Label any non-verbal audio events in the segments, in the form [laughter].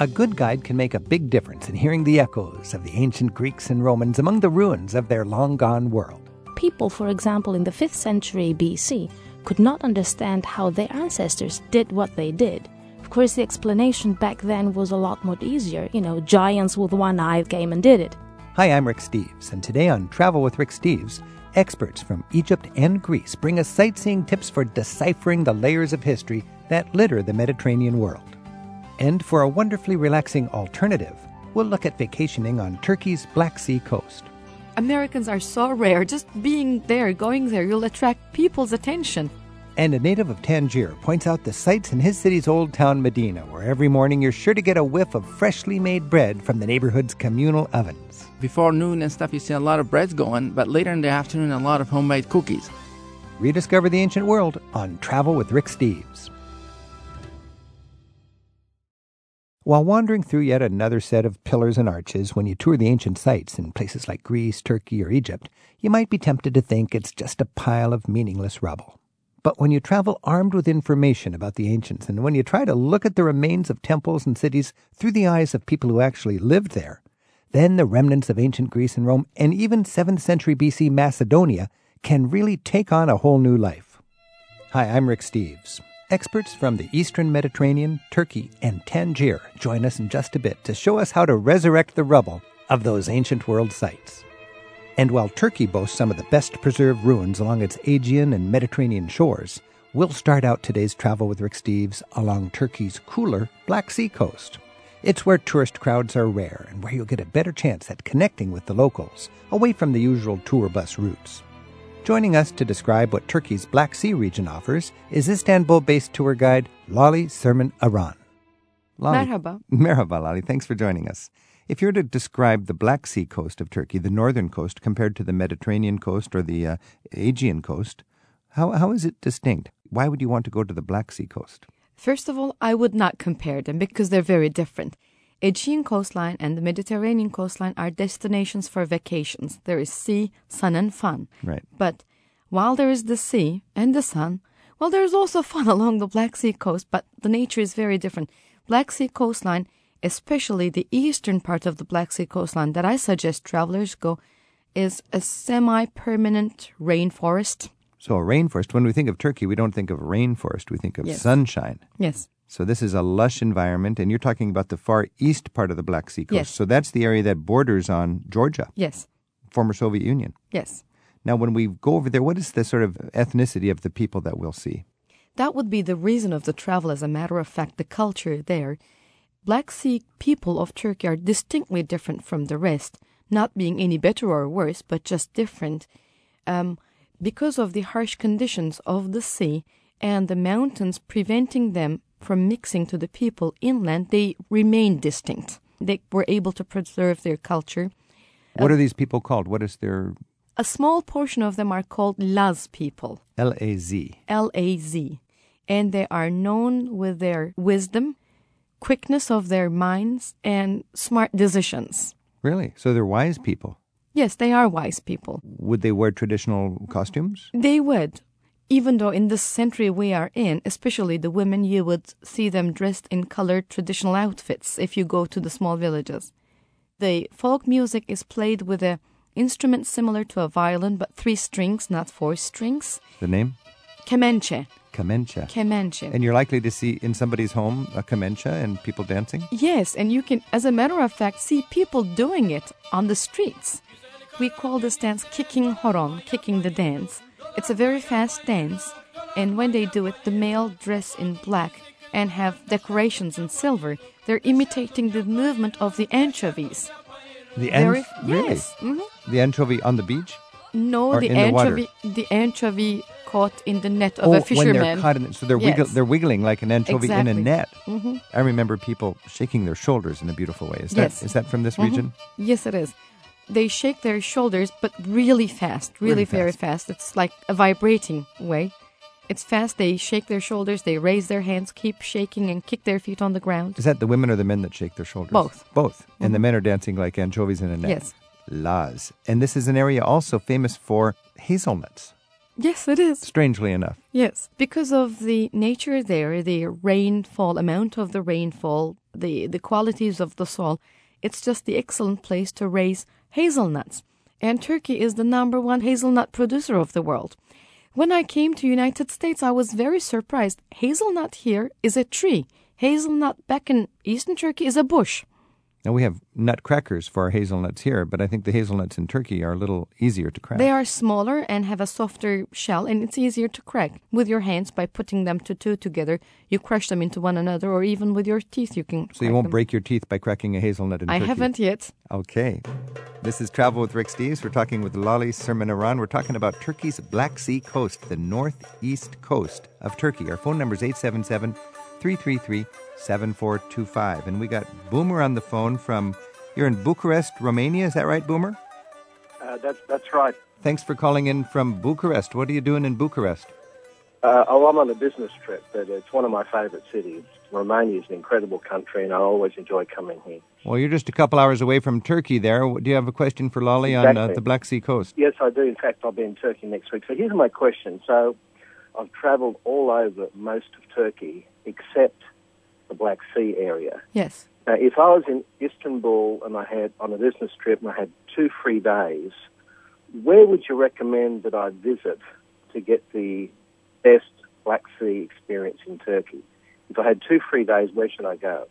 A good guide can make a big difference in hearing the echoes of the ancient Greeks and Romans among the ruins of their long gone world. People, for example, in the 5th century BC, could not understand how their ancestors did what they did. Of course, the explanation back then was a lot more easier. You know, giants with one eye came and did it. Hi, I'm Rick Steves, and today on Travel with Rick Steves, experts from Egypt and Greece bring us sightseeing tips for deciphering the layers of history that litter the Mediterranean world. And for a wonderfully relaxing alternative, we'll look at vacationing on Turkey's Black Sea coast. Americans are so rare. Just being there, going there, you'll attract people's attention. And a native of Tangier points out the sights in his city's old town Medina, where every morning you're sure to get a whiff of freshly made bread from the neighborhood's communal ovens. Before noon and stuff, you see a lot of breads going, but later in the afternoon, a lot of homemade cookies. Rediscover the ancient world on Travel with Rick Steves. While wandering through yet another set of pillars and arches when you tour the ancient sites in places like Greece, Turkey, or Egypt, you might be tempted to think it's just a pile of meaningless rubble. But when you travel armed with information about the ancients, and when you try to look at the remains of temples and cities through the eyes of people who actually lived there, then the remnants of ancient Greece and Rome, and even 7th century BC Macedonia, can really take on a whole new life. Hi, I'm Rick Steves. Experts from the Eastern Mediterranean, Turkey, and Tangier join us in just a bit to show us how to resurrect the rubble of those ancient world sites. And while Turkey boasts some of the best preserved ruins along its Aegean and Mediterranean shores, we'll start out today's travel with Rick Steves along Turkey's cooler Black Sea coast. It's where tourist crowds are rare and where you'll get a better chance at connecting with the locals, away from the usual tour bus routes. Joining us to describe what Turkey's Black Sea region offers is Istanbul based tour guide Lale Surmen Aran. Lale, Merhaba. Merhaba, Lale. Thanks for joining us. If you were to describe the Black Sea coast of Turkey, the northern coast, compared to the Mediterranean coast or the uh, Aegean coast, how, how is it distinct? Why would you want to go to the Black Sea coast? First of all, I would not compare them because they're very different. Aegean coastline and the Mediterranean coastline are destinations for vacations. There is sea, sun, and fun. Right. But while there is the sea and the sun, well, there is also fun [laughs] along the Black Sea coast, but the nature is very different. Black Sea coastline, especially the eastern part of the Black Sea coastline that I suggest travelers go, is a semi permanent rainforest. So, a rainforest, when we think of Turkey, we don't think of rainforest, we think of yes. sunshine. Yes. So this is a lush environment, and you're talking about the far east part of the Black Sea coast. Yes. So that's the area that borders on Georgia. Yes. Former Soviet Union. Yes. Now, when we go over there, what is the sort of ethnicity of the people that we'll see? That would be the reason of the travel, as a matter of fact, the culture there. Black Sea people of Turkey are distinctly different from the rest, not being any better or worse, but just different. Um, because of the harsh conditions of the sea and the mountains preventing them from mixing to the people inland, they remain distinct. They were able to preserve their culture. What uh, are these people called? What is their. A small portion of them are called Laz people. L A Z. L A Z. And they are known with their wisdom, quickness of their minds, and smart decisions. Really? So they're wise people? Yes, they are wise people. Would they wear traditional costumes? They would even though in this century we are in, especially the women, you would see them dressed in colored traditional outfits if you go to the small villages. The folk music is played with a instrument similar to a violin, but three strings, not four strings. The name? Kemençe. Kemençe. Kemençe. And you're likely to see in somebody's home a kemençe and people dancing? Yes, and you can, as a matter of fact, see people doing it on the streets. We call this dance kicking horon, kicking the dance. It's a very fast dance, and when they do it, the male dress in black and have decorations in silver. They're imitating the movement of the anchovies. The anchovy? Really? Yes. Mm-hmm. The anchovy on the beach? No, or the anchovy. The, the, anchovy caught in the net of oh, a fisherman. when they're caught in, so they're yes. wiggle, they're wiggling like an anchovy exactly. in a net. Mm-hmm. I remember people shaking their shoulders in a beautiful way. Is yes. that is that from this mm-hmm. region? Yes, it is they shake their shoulders, but really fast, really, really very fast. It's like a vibrating way. It's fast. They shake their shoulders, they raise their hands, keep shaking, and kick their feet on the ground. Is that the women or the men that shake their shoulders? Both. Both. Mm-hmm. And the men are dancing like anchovies in a net. Yes. Laz. And this is an area also famous for hazelnuts. Yes, it is. Strangely enough. Yes, because of the nature there, the rainfall, amount of the rainfall, the, the qualities of the soil, it's just the excellent place to raise hazelnuts. And Turkey is the number one hazelnut producer of the world. When I came to United States, I was very surprised. Hazelnut here is a tree. Hazelnut back in eastern Turkey is a bush. Now we have nutcrackers for our hazelnuts here, but I think the hazelnuts in Turkey are a little easier to crack. They are smaller and have a softer shell, and it's easier to crack with your hands by putting them to two together. You crush them into one another, or even with your teeth, you can. so you won't break your teeth by cracking a hazelnut in I Turkey. haven't yet. Okay. This is Travel with Rick Steves. We're talking with Lale Surmen Aran. We're talking about Turkey's Black Sea coast, the northeast coast of Turkey. Our phone number is 877 333 7425. And we got Boomer on the phone from, you're in Bucharest, Romania. Is that right, Boomer? Uh, that's that's right. Thanks for calling in from Bucharest. What are you doing in Bucharest? Uh, oh, I'm on a business trip, but it's one of my favourite cities. Romania is an incredible country, and I always enjoy coming here. Well, you're just a couple hours away from Turkey there. Do you have a question for Lale on uh, the Black Sea coast? Yes, I do. In fact, I'll be in Turkey next week. So here's my question. So I've travelled all over most of Turkey except the Black Sea area. Yes. Now, if I was in Istanbul and I had on a business trip and I had two free days, where would you recommend that I visit to get the best Black Sea experience in Turkey? If I had two free days, where should I go?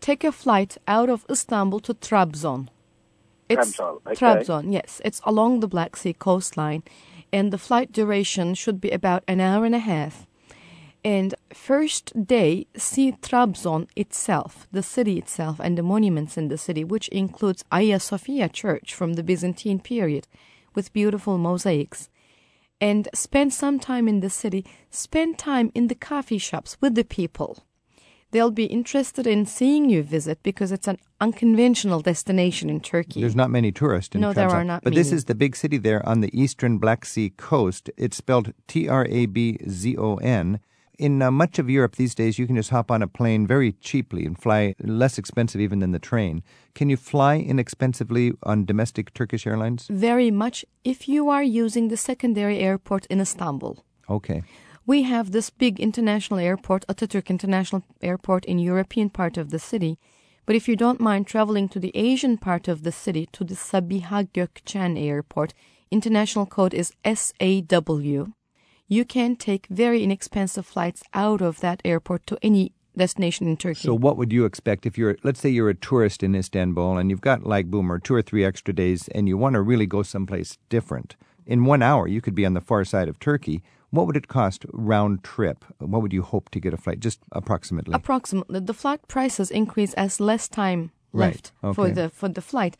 Take a flight out of Istanbul to Trabzon. It's Trabzon, okay. Trabzon, yes. It's along the Black Sea coastline, and the flight duration should be about an hour and a half. And first day, see Trabzon itself, the city itself, and the monuments in the city, which includes Hagia Sophia Church from the Byzantine period, with beautiful mosaics. And spend some time in the city. Spend time in the coffee shops with the people. They'll be interested in seeing you visit because it's an unconventional destination in Turkey. There's not many tourists in No, there are not But this is the big city there on the eastern Black Sea coast. It's spelled T R A B Z O N. In uh, much of Europe these days, you can just hop on a plane very cheaply and fly less expensive even than the train. Can you fly inexpensively on domestic Turkish Airlines? Very much if you are using the secondary airport in Istanbul. Okay. We have this big international airport, Atatürk International Airport in European part of the city. But if you don't mind traveling to the Asian part of the city, to the Sabiha Gökçen Airport, international code is SAW. You can take very inexpensive flights out of that airport to any destination in Turkey. So, what would you expect if you're, let's say, you're a tourist in Istanbul and you've got like Boomer two or three extra days and you want to really go someplace different? In one hour, you could be on the far side of Turkey. What would it cost round trip? What would you hope to get a flight, just approximately? approximately the flight prices increase as less time Right, left for the for the flight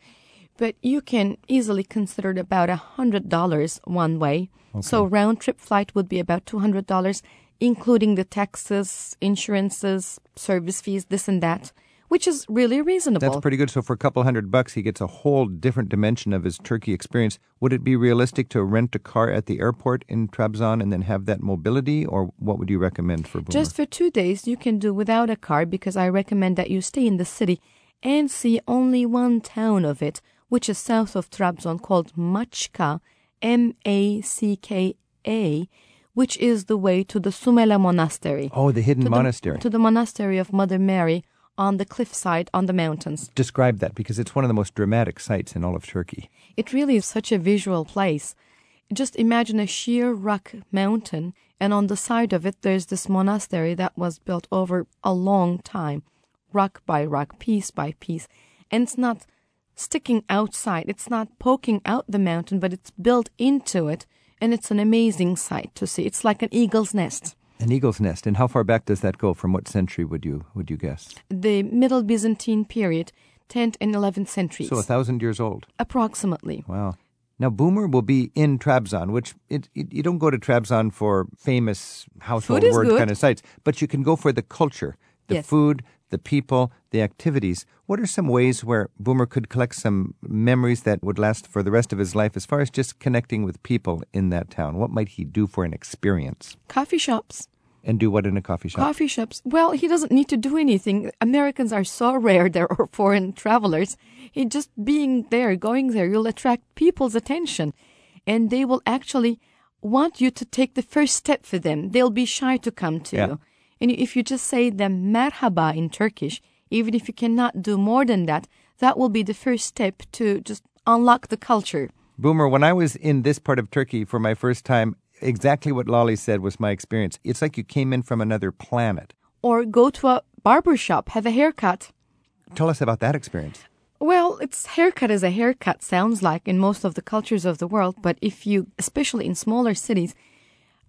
but you can easily consider it about a hundred dollars one way so round trip flight would be about two hundred dollars including the taxes insurances service fees this and that which is really reasonable That's pretty good. So, for a couple hundred bucks, he gets a whole different dimension of his Turkey experience. Would it be realistic to rent a car at the airport in Trabzon and then have that mobility, or what would you recommend for Boomer? Just for two days, you can do without a car because I recommend that you stay in the city and see only one town of it, which is south of Trabzon called Maçka, M A C K A, which is the way to the Sumela Monastery. oh, the hidden to monastery. The, to the monastery of Mother Mary on the cliffside on the mountains. Describe that because it's one of the most dramatic sights in all of Turkey. It really is such a visual place. Just imagine a sheer rock mountain, and on the side of it, there's this monastery that was built over a long time, rock by rock, piece by piece. And it's not sticking outside, it's not poking out the mountain, but it's built into it, and it's an amazing sight to see. It's like an eagle's nest. An eagle's nest. And how far back does that go? From what century would you would you guess? The Middle Byzantine period, 10th and 11th centuries, So a thousand years old. approximately. Wow. Now Boomer will be in Trabzon, which it, it, you don't go to Trabzon for famous household word good. kind of sites, but you can go for the culture, the Yes. food, the people, the activities. What are some ways where Boomer could collect some memories that would last for the rest of his life as far as just connecting with people in that town? What might he do for an experience? Coffee shops. And do what in a coffee shop? Coffee shops. Well, he doesn't need to do anything. Americans are so [laughs] rare there or foreign travelers. He just being there, going there, you'll attract people's attention. And they will actually want you to take the first step for them. They'll be shy to come to Yeah. you. And if you just say them merhaba in Turkish, even if you cannot do more than that, that will be the first step to just unlock the culture. Boomer, when I was in this part of Turkey for my first time, exactly what Lale said was my experience. It's like you came in from another planet. Or go to a barber shop, have a haircut. Tell us about that experience. Well, it's haircut as a haircut sounds like in most of the cultures of the world, but if you, especially in smaller cities,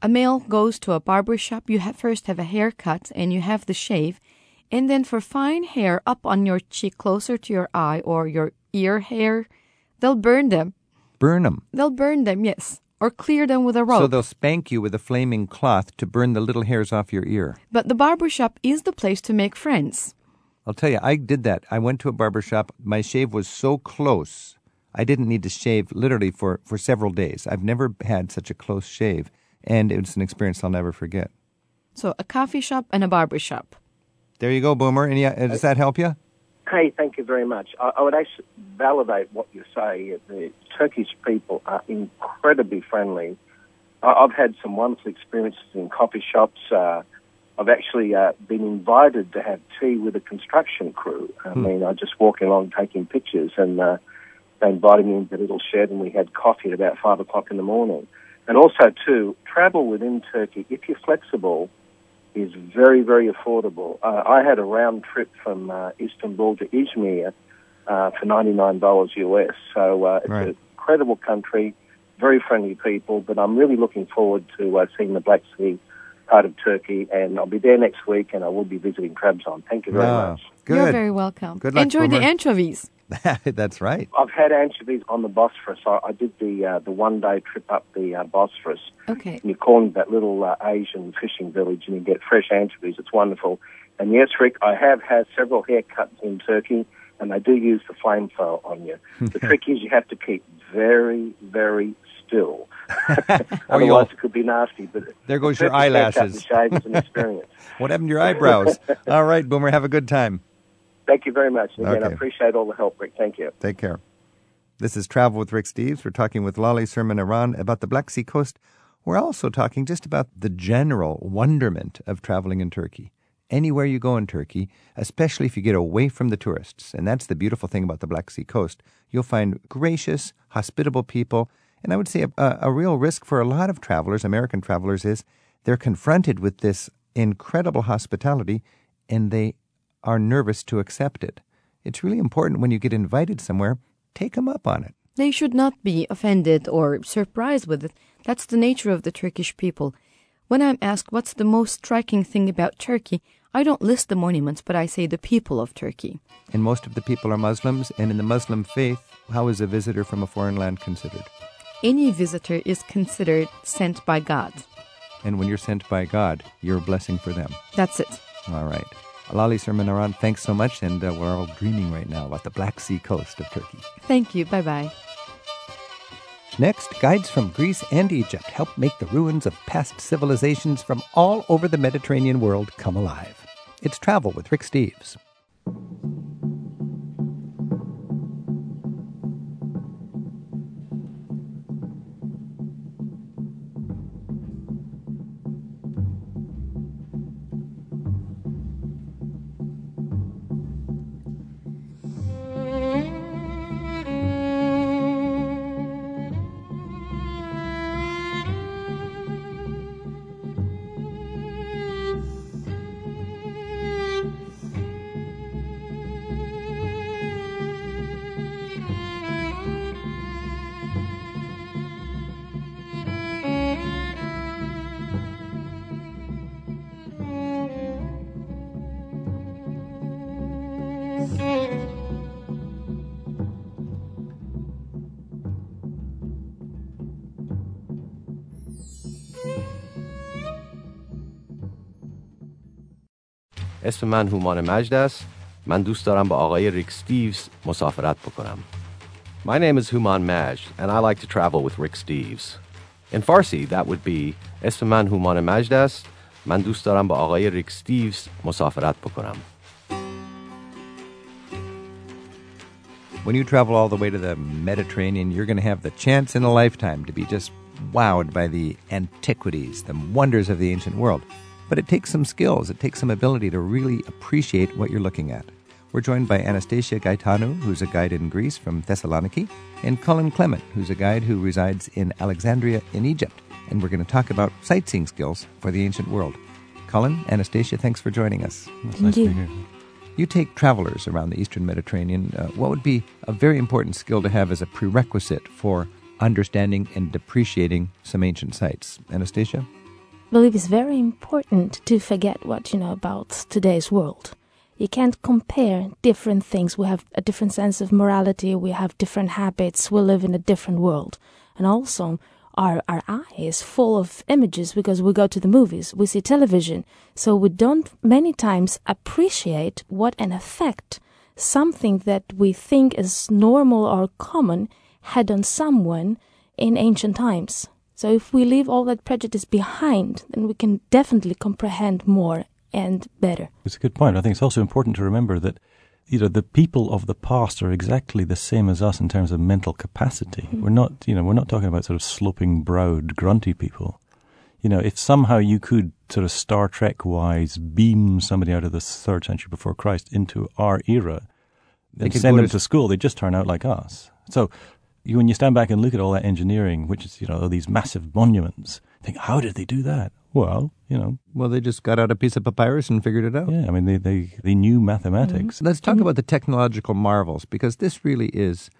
a male goes to a barber shop, you have first have a haircut and you have the shave, and then for fine hair up on your cheek closer to your eye or your ear hair, they'll burn them. Burn them? They'll burn them, yes, or clear them with a rope. So they'll spank you with a flaming cloth to burn the little hairs off your ear. but the barber shop is the place to make friends. I'll tell you, I did that. I went to a barber shop. My shave was so close, I didn't need to shave literally for, for several days. I've never had such a close shave, and it was an experience I'll never forget. So a coffee shop and a barber shop. There you go, Boomer. Any, uh, does that help you? Hey, thank you very much. I, I would actually validate what you say. The Turkish people are incredibly friendly. I, I've had some wonderful experiences in coffee shops. Uh, I've actually uh, been invited to have tea with a construction crew. I mean, I just walking along taking pictures, and uh, they invited me into a little shed, and we had coffee at about five o'clock in the morning. And also, too, travel within Turkey, if you're flexible, is very, very affordable. Uh, I had a round trip from uh, Istanbul to Izmir uh, for $99 US. So uh, it's Right. an incredible country, very friendly people, but I'm really looking forward to uh, seeing the Black Sea part of Turkey, and I'll be there next week, and I will be visiting Trabzon. Thank you very Ah, much. Good. You're very welcome. Good luck, Enjoy the Boomer. anchovies. [laughs] That's right. I've had anchovies on the Bosphorus. I, I did the uh, the one day trip up the uh, Bosphorus. Okay. And you call into that little uh, Asian fishing village, and you get fresh anchovies. It's wonderful. And yes, Rick, I have had several haircuts in Turkey, and they do use the flamethrower on you. [laughs] The trick is you have to keep very, very still. [laughs] Or you'll- Otherwise, it could be nasty. But There goes your eyelashes. and shave is an experience. What happened to your eyebrows? All right, Boomer, have a good time. Thank you very much. And again, I appreciate all the help, Rick. Thank you. Take care. This is Travel with Rick Steves. We're talking with Lale Surmen Aran about the Black Sea coast. We're also talking just about the general wonderment of traveling in Turkey. Anywhere you go in Turkey, especially if you get away from the tourists, and that's the beautiful thing about the Black Sea coast, you'll find gracious, hospitable people. And I would say a, a real risk for a lot of travelers, American travelers, is they're confronted with this incredible hospitality and they are nervous to accept it. It's really important when you get invited somewhere, take them up on it. They should not be offended or surprised with it. That's the nature of the Turkish people. When I'm asked what's the most striking thing about Turkey, I don't list the monuments, but I say the people of Turkey. And most of the people are Muslims, and in the Muslim faith, how is a visitor from a foreign land considered? Any visitor is considered sent by God. And when you're sent by God, you're a blessing for them. That's it. All right. Alali Surmen Aran, thanks so much, and uh, we're all dreaming right now about the Black Sea coast of Turkey. Thank you. Bye bye. Next, guides from Greece and Egypt help make the ruins of past civilizations from all over the Mediterranean world come alive. It's Travel with Rick Steves. من هومان مجد است من دوست دارم با آقای ریک ستیوز مسافرت بکنم My name is Hooman Majd and I like to travel with Rick Steves. In Farsi that would be اسم من هومان مجد است من دوست دارم با آقای ریک ستیوز مسافرت بکنم When you travel all the way to the Mediterranean, you're going to have the chance in a lifetime to be just wowed by the antiquities, the wonders of the ancient world. But it takes some skills, it takes some ability to really appreciate what you're looking at. We're joined by Anastasia Gaetanou, who's a guide in Greece from Thessaloniki, and Colin Clement, who's a guide who resides in Alexandria in Egypt. And we're going to talk about sightseeing skills for the ancient world. Colin, Anastasia, thanks for joining us. It's nice to be here. You take travelers around the Eastern Mediterranean. Uh, what would be a very important skill to have as a prerequisite for understanding and appreciating some ancient sites? Anastasia? Believe it's very important to forget what you know about today's world. You can't compare different things. We have a different sense of morality, we have different habits, we live in a different world. And also, our, our eye is full of images because we go to the movies, we see television. So we don't many times appreciate what an effect something that we think is normal or common had on someone in ancient times. So if we leave all that prejudice behind, then we can definitely comprehend more and better. It's a good point. I think it's also important to remember that you know the people of the past are exactly the same as us in terms of mental capacity. Mm-hmm. We're not you know we're not talking about sort of sloping browed grunty people. You know, if somehow you could sort of Star Trek wise beam somebody out of the third century before Christ into our era and send them to school, they just turn out like us. So you, when you stand back and look at all that engineering, which is you know these massive monuments, think how did they do that? Well, you know. Well, they just got out a piece of papyrus and figured it out. Yeah, I mean, they, they, they knew mathematics. Mm-hmm. Let's talk mm-hmm. about the technological marvels because this really is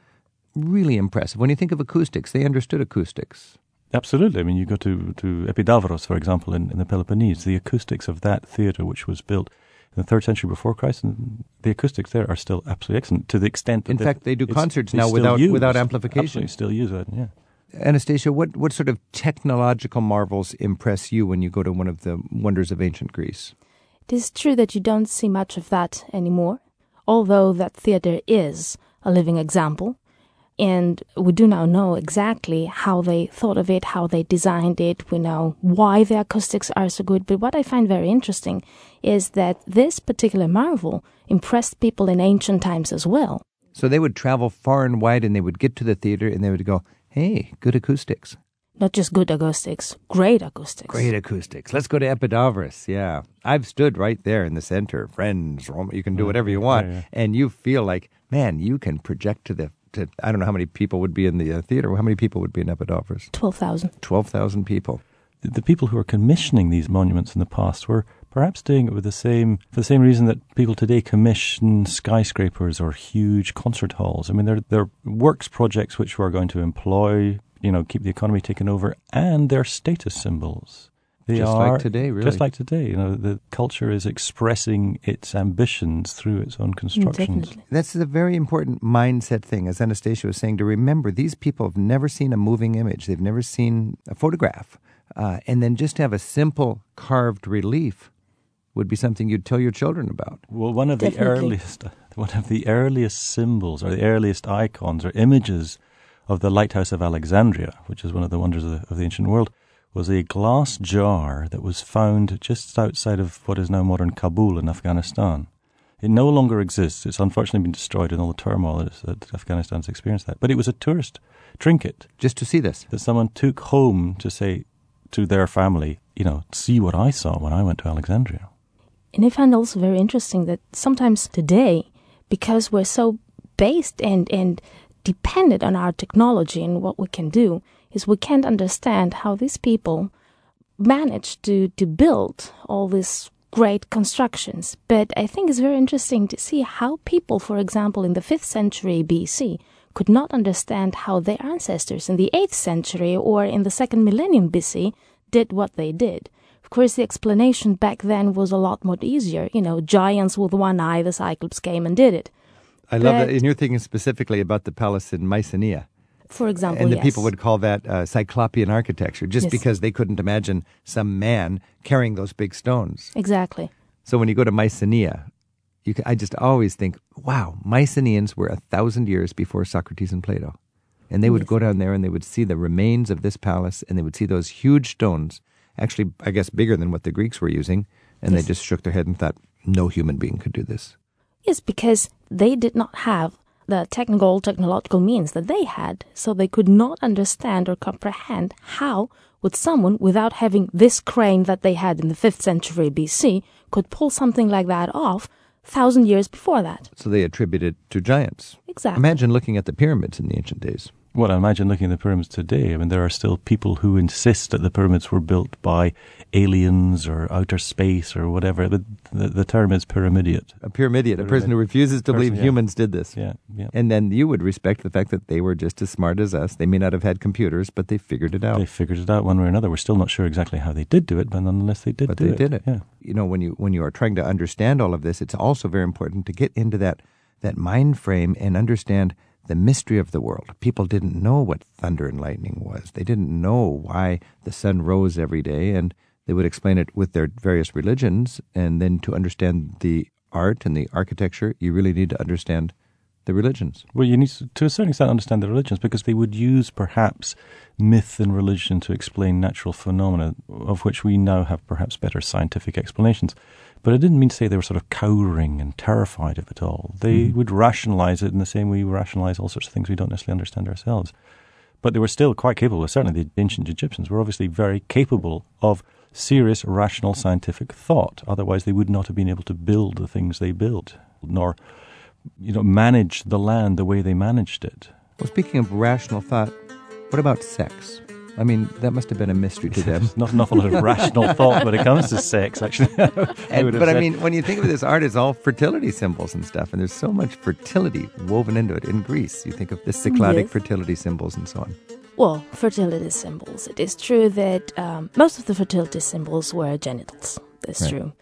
really impressive. When you think of acoustics, they understood acoustics. Absolutely. I mean, you go to, to Epidavros, for example, in, in the Peloponnese, the acoustics of that theatre, which was built in the third century before Christ, and the acoustics there are still absolutely excellent to the extent that. In fact, they do concerts now without, without amplification. Absolutely, still use it, yeah. Anastasia, what, what sort of technological marvels impress you when you go to one of the wonders of ancient Greece? It is true that you don't see much of that anymore, although that theater is a living example. And we do now know exactly how they thought of it, how they designed it. We know why the acoustics are so good. But what I find very interesting is that this particular marvel impressed people in ancient times as well. So they would travel far and wide and they would get to the theater and they would go, Hey, good acoustics. Not just good acoustics, great acoustics. Great acoustics. Let's go to Epidavros. Yeah. I've stood right there in the center. Friends, you can do whatever you want. Yeah, yeah. And you feel like, man, you can project to the to, I don't know how many people would be in the uh, theater. How many people would be in Epidavros? 12,000. 12,000 people. The, the, people who were commissioning these monuments in the past were perhaps doing it with the same for the same reason that people today commission skyscrapers or huge concert halls. I mean, they're they're works projects which we're going to employ, you know, keep the economy taken over, and they're status symbols. They just are, like today, really. Just like today, you know, the culture is expressing its ambitions through its own constructions. Definitely. That's a very important mindset thing, as Anastasia was saying, to remember these people have never seen a moving image. They've never seen a photograph. Uh, and then just have a simple carved relief would be something you'd tell your children about. Well, one of Definitely. the earliest, [laughs] one of the earliest symbols or the earliest icons or images of the lighthouse of Alexandria, which is one of the wonders of the, of the ancient world, was a glass jar that was found just outside of what is now modern Kabul in Afghanistan. It no longer exists. It's unfortunately been destroyed in all the turmoil that Afghanistan's experienced that. But it was a tourist trinket. Just to see this? That someone took home to say to their family, you know, see what I saw when I went to Alexandria. And I find also very interesting that sometimes today, because we're so based and, and dependent on our technology and what we can do, is we can't understand how these people managed to, to build all these great constructions. But I think it's very interesting to see how people, for example, in the 5th century BC, could not understand how their ancestors in the 8th century or in the second millennium BC did what they did Of course, the explanation back then was a lot more easier. You know, giants with one eye, the Cyclops came and did it. I but, love that. And you're thinking specifically about the palace in Mycenae. For example, and the yes. people would call that uh, Cyclopean architecture, just yes. because they couldn't imagine some man carrying those big stones. Exactly. So when you go to Mycenae, you can, I just always think, wow, Mycenaeans were a thousand years before Socrates and Plato. And they would yes. go down there and they would see the remains of this palace and they would see those huge stones actually, I guess, bigger than what the Greeks were using, and they just shook their head and thought, no human being could do this. Yes, because they did not have the technical technological means that they had, so they could not understand or comprehend how would someone without having this crane that they had in the 5th century BC could pull something like that off thousand years before that. So they attribute it to giants. Exactly. Imagine looking at the pyramids in the ancient days. Well, I imagine looking at the pyramids today, I mean, there are still people who insist that the pyramids were built by aliens or outer space or whatever. The, the, the term is pyramidiot. A pyramidiot, a person who refuses to Person, believe yeah. humans did this. Yeah, yeah. And then you would respect the fact that they were just as smart as us. They may not have had computers, but they figured it out. They figured it out one way or another. We're still not sure exactly how they did do it, but nonetheless they did but do they it. did it. Yeah. You know, when you when you are trying to understand all of this, it's also very important to get into that that mind frame and understand the mystery of the world. People didn't know what thunder and lightning was. They didn't know why the sun rose every day, and they would explain it with their various religions. And then to understand the art and the architecture, you really need to understand the religions. Well, you need to, to a certain extent, understand the religions because they would use perhaps myth and religion to explain natural phenomena, of which we now have perhaps better scientific explanations. But I didn't mean to say they were sort of cowering and terrified of it all. They mm-hmm. would rationalize it in the same way we rationalize all sorts of things we don't necessarily understand ourselves. But they were still quite capable. Certainly, the ancient Egyptians were obviously very capable of serious, rational, scientific thought. Otherwise, they would not have been able to build the things they built, nor you know, manage the land the way they managed it. Well, speaking of rational thought, what about sex? I mean, that must have been a mystery to them. There's [laughs] not an awful lot of rational [laughs] thought when it comes to sex, actually. [laughs] I And, would have but I mean, when you think of this art, it's all fertility symbols and stuff, and there's so much fertility woven into it. In Greece, you think of the Cycladic Yes. fertility symbols and so on. Well, fertility symbols. It is true that um, most of the fertility symbols were genitals. That's Right. true.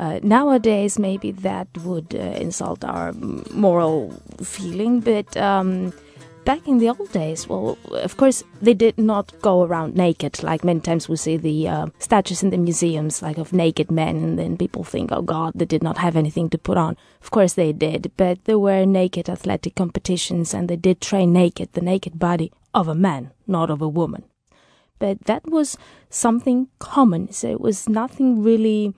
Uh, nowadays, maybe that would uh, insult our moral feeling, but um, back in the old days, well, of course, they did not go around naked. Like many times we see the uh, statues in the museums, like of naked men, and then people think, oh God, they did not have anything to put on. Of course, they did, but there were naked athletic competitions, and they did train naked, the naked body of a man, not of a woman. But that was something common, so it was nothing really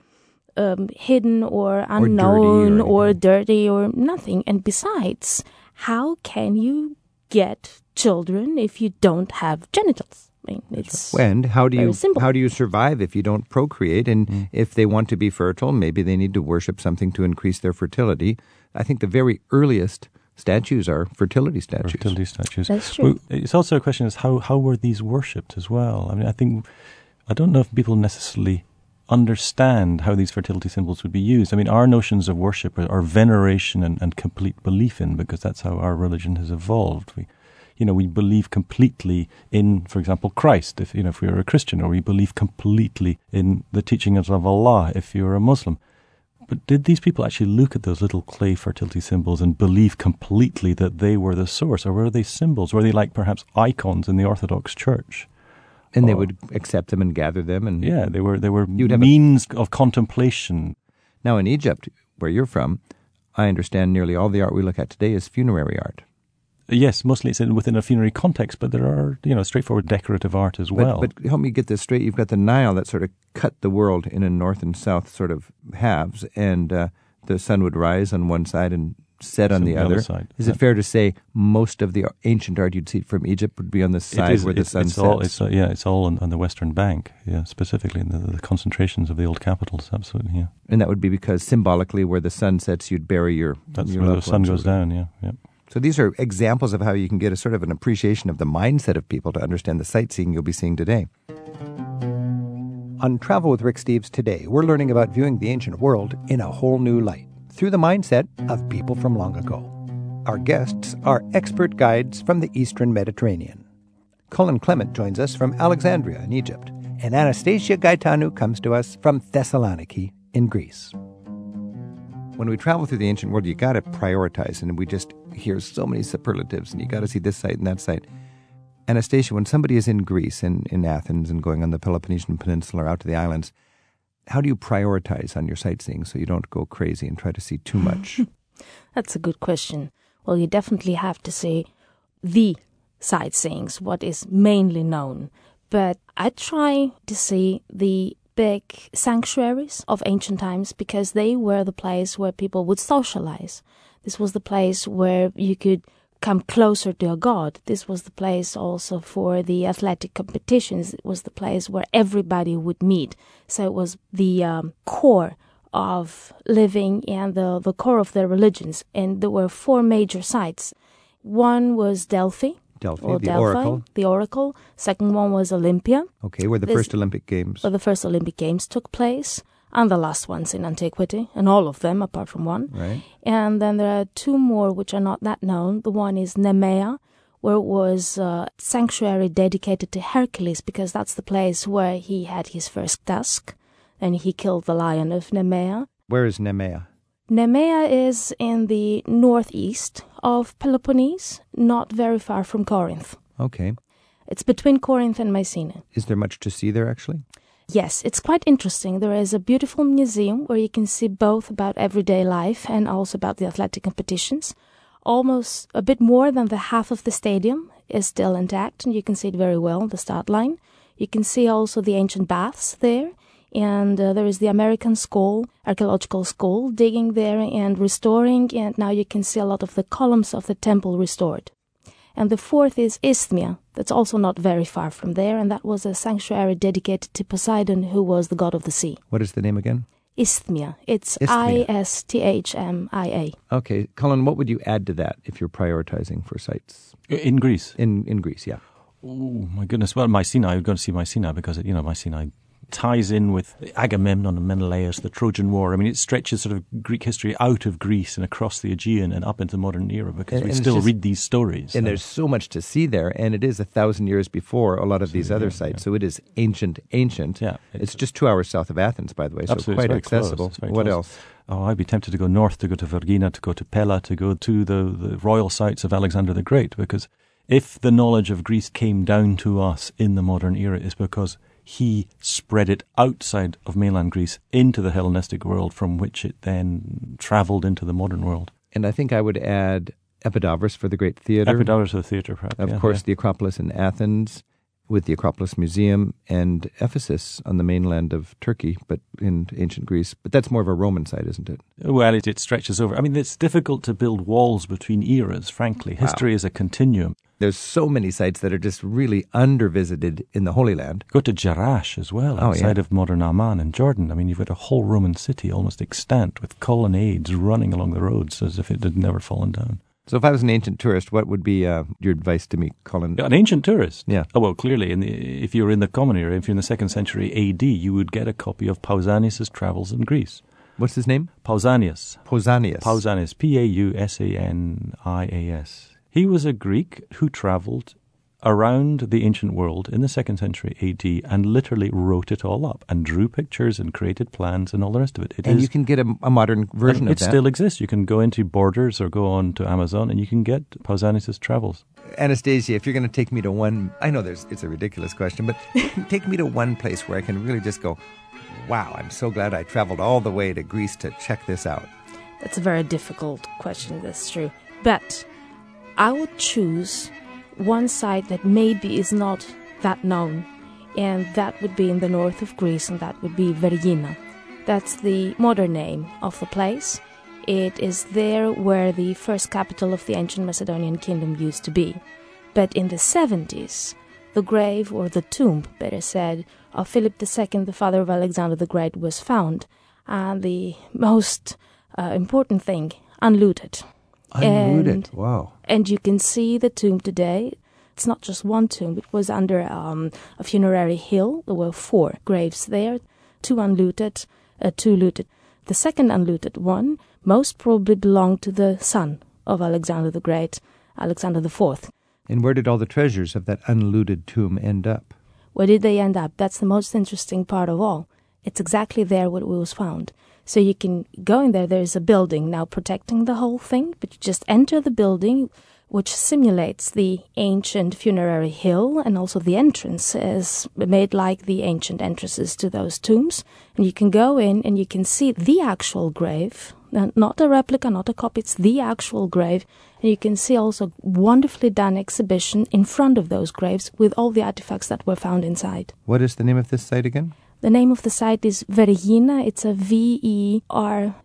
um, hidden or dirty or unknown or anything. dirty or nothing. And besides, how can you get children if you don't have genitals? I mean, it's And how do Very you simple. how do you survive if you don't procreate? And Mm. if they want to be fertile, maybe they need to worship something to increase their fertility. I think the very earliest statues are fertility statues. fertility statues. That's true. Well, it's also a question is how, how were these worshipped as well? I mean, I think, I don't know if people necessarily understand how these fertility symbols would be used. I mean, our notions of worship are, are veneration and, and complete belief in, because that's how our religion has evolved. We, you know, we believe completely in, for example, Christ, if, you know, if we are a Christian, or we believe completely in the teachings of Allah, if you're a Muslim. But did these people actually look at those little clay fertility symbols and believe completely that they were the source, or were they symbols? Were they like perhaps icons in the Orthodox Church? And they Oh. would accept them and gather them. And Yeah, they were. They were You'd a- means of contemplation. now in Egypt, where you're from, I understand nearly all the art we look at today is funerary art. Yes, mostly it's in, within a funerary context, but there are you know straightforward decorative art as But, well. but help me get this straight. You've got the Nile that sort of cut the world in a north and south sort of halves, and uh, the sun would rise on one side and set on the other other. side, Is yeah. it fair to say most of the ancient art you'd see from Egypt would be on the side is- where the sun it's sets? all, it's, uh, yeah, it's all on, on the western bank. Yeah, specifically in the, the concentrations of the old capitals. Absolutely, yeah. and that would be because symbolically, where the sun sets, you'd bury your That's your where the sun goes down. Yeah, yeah. So these are examples of how you can get a sort of an appreciation of the mindset of people to understand the sightseeing you'll be seeing today. On Travel with Rick Steves today, we're learning about viewing the ancient world in a whole new light through the mindset of people from long ago. Our guests are expert guides from the eastern Mediterranean. Colin Clement joins us from Alexandria in Egypt, and Anastasia Gaetanu comes to us from Thessaloniki in Greece. When we travel through the ancient world, you got to prioritize, and we just hear so many superlatives, and you got to see this site and that site. Anastasia, when somebody is in Greece and in Athens and going on the Peloponnesian Peninsula or out to the islands, how do you prioritize on your sightseeing so you don't go crazy and try to see too much? [laughs] That's a good question. Well, you definitely have to see the sightseeings, what is mainly known. But I try to see the big sanctuaries of ancient times because they were the place where people would socialize. This was the place where you could come closer to a god. This was the place also for the athletic competitions. It was the place where everybody would meet. So it was the um, core of living and the, the core of their religions. And there were four major sites. One was Delphi. Delphi, or the Delphi, Oracle. The Oracle. Second one was Olympia, Okay, where the This- first Olympic Games. where the first Olympic Games took place, and the last ones in antiquity, and all of them apart from one. Right. And then there are two more which are not that known. The one is Nemea, where it was a sanctuary dedicated to Hercules, because that's the place where he had his first tusk, and he killed the lion of Nemea. Where is Nemea? Nemea is in the northeast of Peloponnese, not very far from Corinth. Okay. It's between Corinth and Mycenae. Is there much to see there, actually? Yes, it's quite interesting. There is a beautiful museum where you can see both about everyday life and also about the athletic competitions. Almost a bit more than the half of the stadium is still intact, and you can see it very well, the start line. You can see also the ancient baths there, and uh, there is the American School, archaeological school, digging there and restoring, and now you can see a lot of the columns of the temple restored. And the fourth is Isthmia, that's also not very far from there, and that was a sanctuary dedicated to Poseidon, who was the god of the sea. What is the name again? Isthmia. It's Isthmia. I S T H M I A. Okay, Colin, what would you add to that if you're prioritizing for sites In Greece. in in Greece? Yeah. Oh my goodness! Well, Mycenae. I would go to see Mycenae because it, you know Mycenae ties in with Agamemnon and Menelaus, the Trojan War. I mean, it stretches sort of Greek history out of Greece and across the Aegean and up into the modern era because And- we and still just- read these stories. And So- there's so much to see there, and it is a thousand years before a lot of these other yeah, sites. So it is ancient, ancient. Yeah, it's, it's- just two hours south of Athens, by the way, so Absolutely, quite it's very close, accessible. What close. else? Oh, I'd be tempted to go north, to go to Vergina, to go to Pella, to go to the, the royal sites of Alexander the Great, because if the knowledge of Greece came down to us in the modern era, it's because he spread it outside of mainland Greece into the Hellenistic world, from which it then travelled into the modern world. And I think I would add Epidaurus for the great theater. Epidavros of the theatre, perhaps. Of yeah, course, yeah. the Acropolis in Athens, with the Acropolis Museum, and Ephesus on the mainland of Turkey, but in ancient Greece. But that's more of a Roman site, isn't it? Well, it, it stretches over. I mean, it's difficult to build walls between eras, frankly. History is a continuum. There's so many sites that are just really undervisited in the Holy Land. Go to Jerash as well, Oh, outside yeah. of modern Amman in Jordan. I mean, you've got a whole Roman city almost extant with colonnades running along the roads as if it had never fallen down. So, if I was an ancient tourist, what would be uh, your advice to me, Colin? An ancient tourist. Yeah. Oh, well, clearly, in the, if you're in the Common Era, if you're in the second century AD, you would get a copy of Pausanias' Travels in Greece. What's his name? Pausanias. Pausanias. Pausanias, P A U S A N I A S. He was a Greek who travelled around the ancient world in the second century AD and literally wrote it all up and drew pictures and created plans and all the rest of it. It and is- you can get a, a modern version it of that. It still exists. You can go into Borders or go on to Amazon and you can get Pausanias' Travels. Anastasia, if you're going to take me to one, I know there's it's a ridiculous question, but [laughs] take me to one place where I can really just go, wow, I'm so glad I traveled all the way to Greece to check this out. That's a very difficult question, that's true. But I would choose one site that maybe is not that known, and that would be in the north of Greece, and that would be Vergina. That's the modern name of the place. It is there where the first capital of the ancient Macedonian kingdom used to be. But in the 70s, the grave, or the tomb, better said, of Philip II, the father of Alexander the Great, was found. And the most uh, important thing, unlooted. Unrooted. And- Wow. And you can see the tomb today. It's not just one tomb, it was under um, a funerary hill. There were four graves there, two unlooted, uh, two looted. The second unlooted one most probably belonged to the son of Alexander the Great, Alexander the Fourth. And where did all the treasures of that unlooted tomb end up? Where did they end up? That's the most interesting part of all. It's exactly there where it was found. So you can go in there. There is a building now protecting the whole thing, but you just enter the building, which simulates the ancient funerary hill, and also the entrance is made like the ancient entrances to those tombs. And you can go in and you can see the actual grave, not a replica, not a copy. It's the actual grave, and you can see also wonderfully done exhibition in front of those graves with all the artifacts that were found inside. What is the name of this site again? The name of the site is Vergina. It's a V E R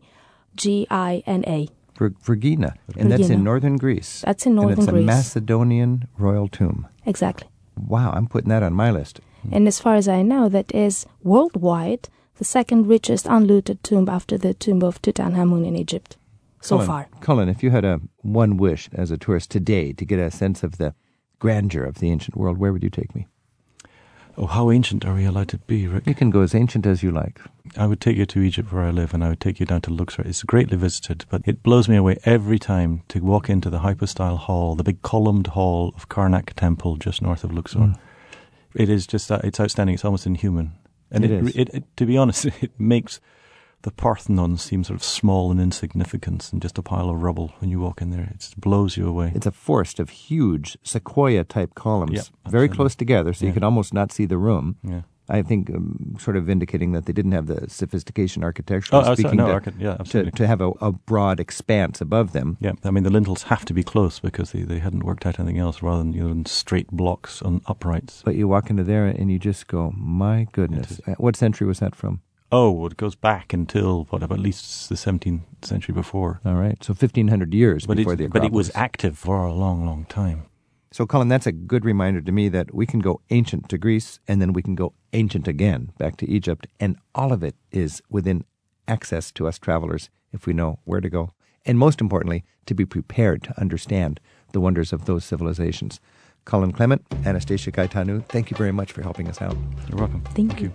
G I N A. Ver- Vergina, and that's in northern Greece. That's in and northern it's a Greece. Macedonian royal tomb. Exactly. Wow, I'm putting that on my list. And as far as I know, that is worldwide the second richest unlooted tomb after the tomb of Tutankhamun in Egypt so Colin, far. Colin, if you had a one wish as a tourist today to get a sense of the grandeur of the ancient world, where would you take me? Oh, how ancient are we allowed to be, Rick? You can go as ancient as you like. I would take you to Egypt where I live and I would take you down to Luxor. It's greatly visited, but it blows me away every time to walk into the hypostyle hall, the big columned hall of Karnak Temple just north of Luxor. Mm. It is just that it's outstanding. It's almost inhuman. And It. It, it, to be honest, [laughs] it makes the Parthenon seems sort of small and insignificant and just a pile of rubble when you walk in there. It just blows you away. It's a forest of huge sequoia type columns, Yeah, very close together, so you Yeah. could almost not see the room. yeah. I think, um, sort of indicating that they didn't have the sophistication architecturally Oh, speaking no, to, archi- yeah, to, to have a, a broad expanse above them. Yeah, I mean the lintels have to be close because they, they hadn't worked out anything else rather than you know straight blocks on uprights. But you walk into there and you just go, my goodness. Uh, What century was that from? Oh, it goes back until what at least the 17th century before. All right, so 1500 years But before it, the but it was active for a long, long time. So, Colin, that's a good reminder to me that we can go ancient to Greece and then we can go ancient again back to Egypt, and all of it is within access to us travelers if we know where to go. And most importantly, to be prepared to understand the wonders of those civilizations. Colin Clement, Anastasia Gaetanu, thank you very much for helping us out. You're welcome. Thank you.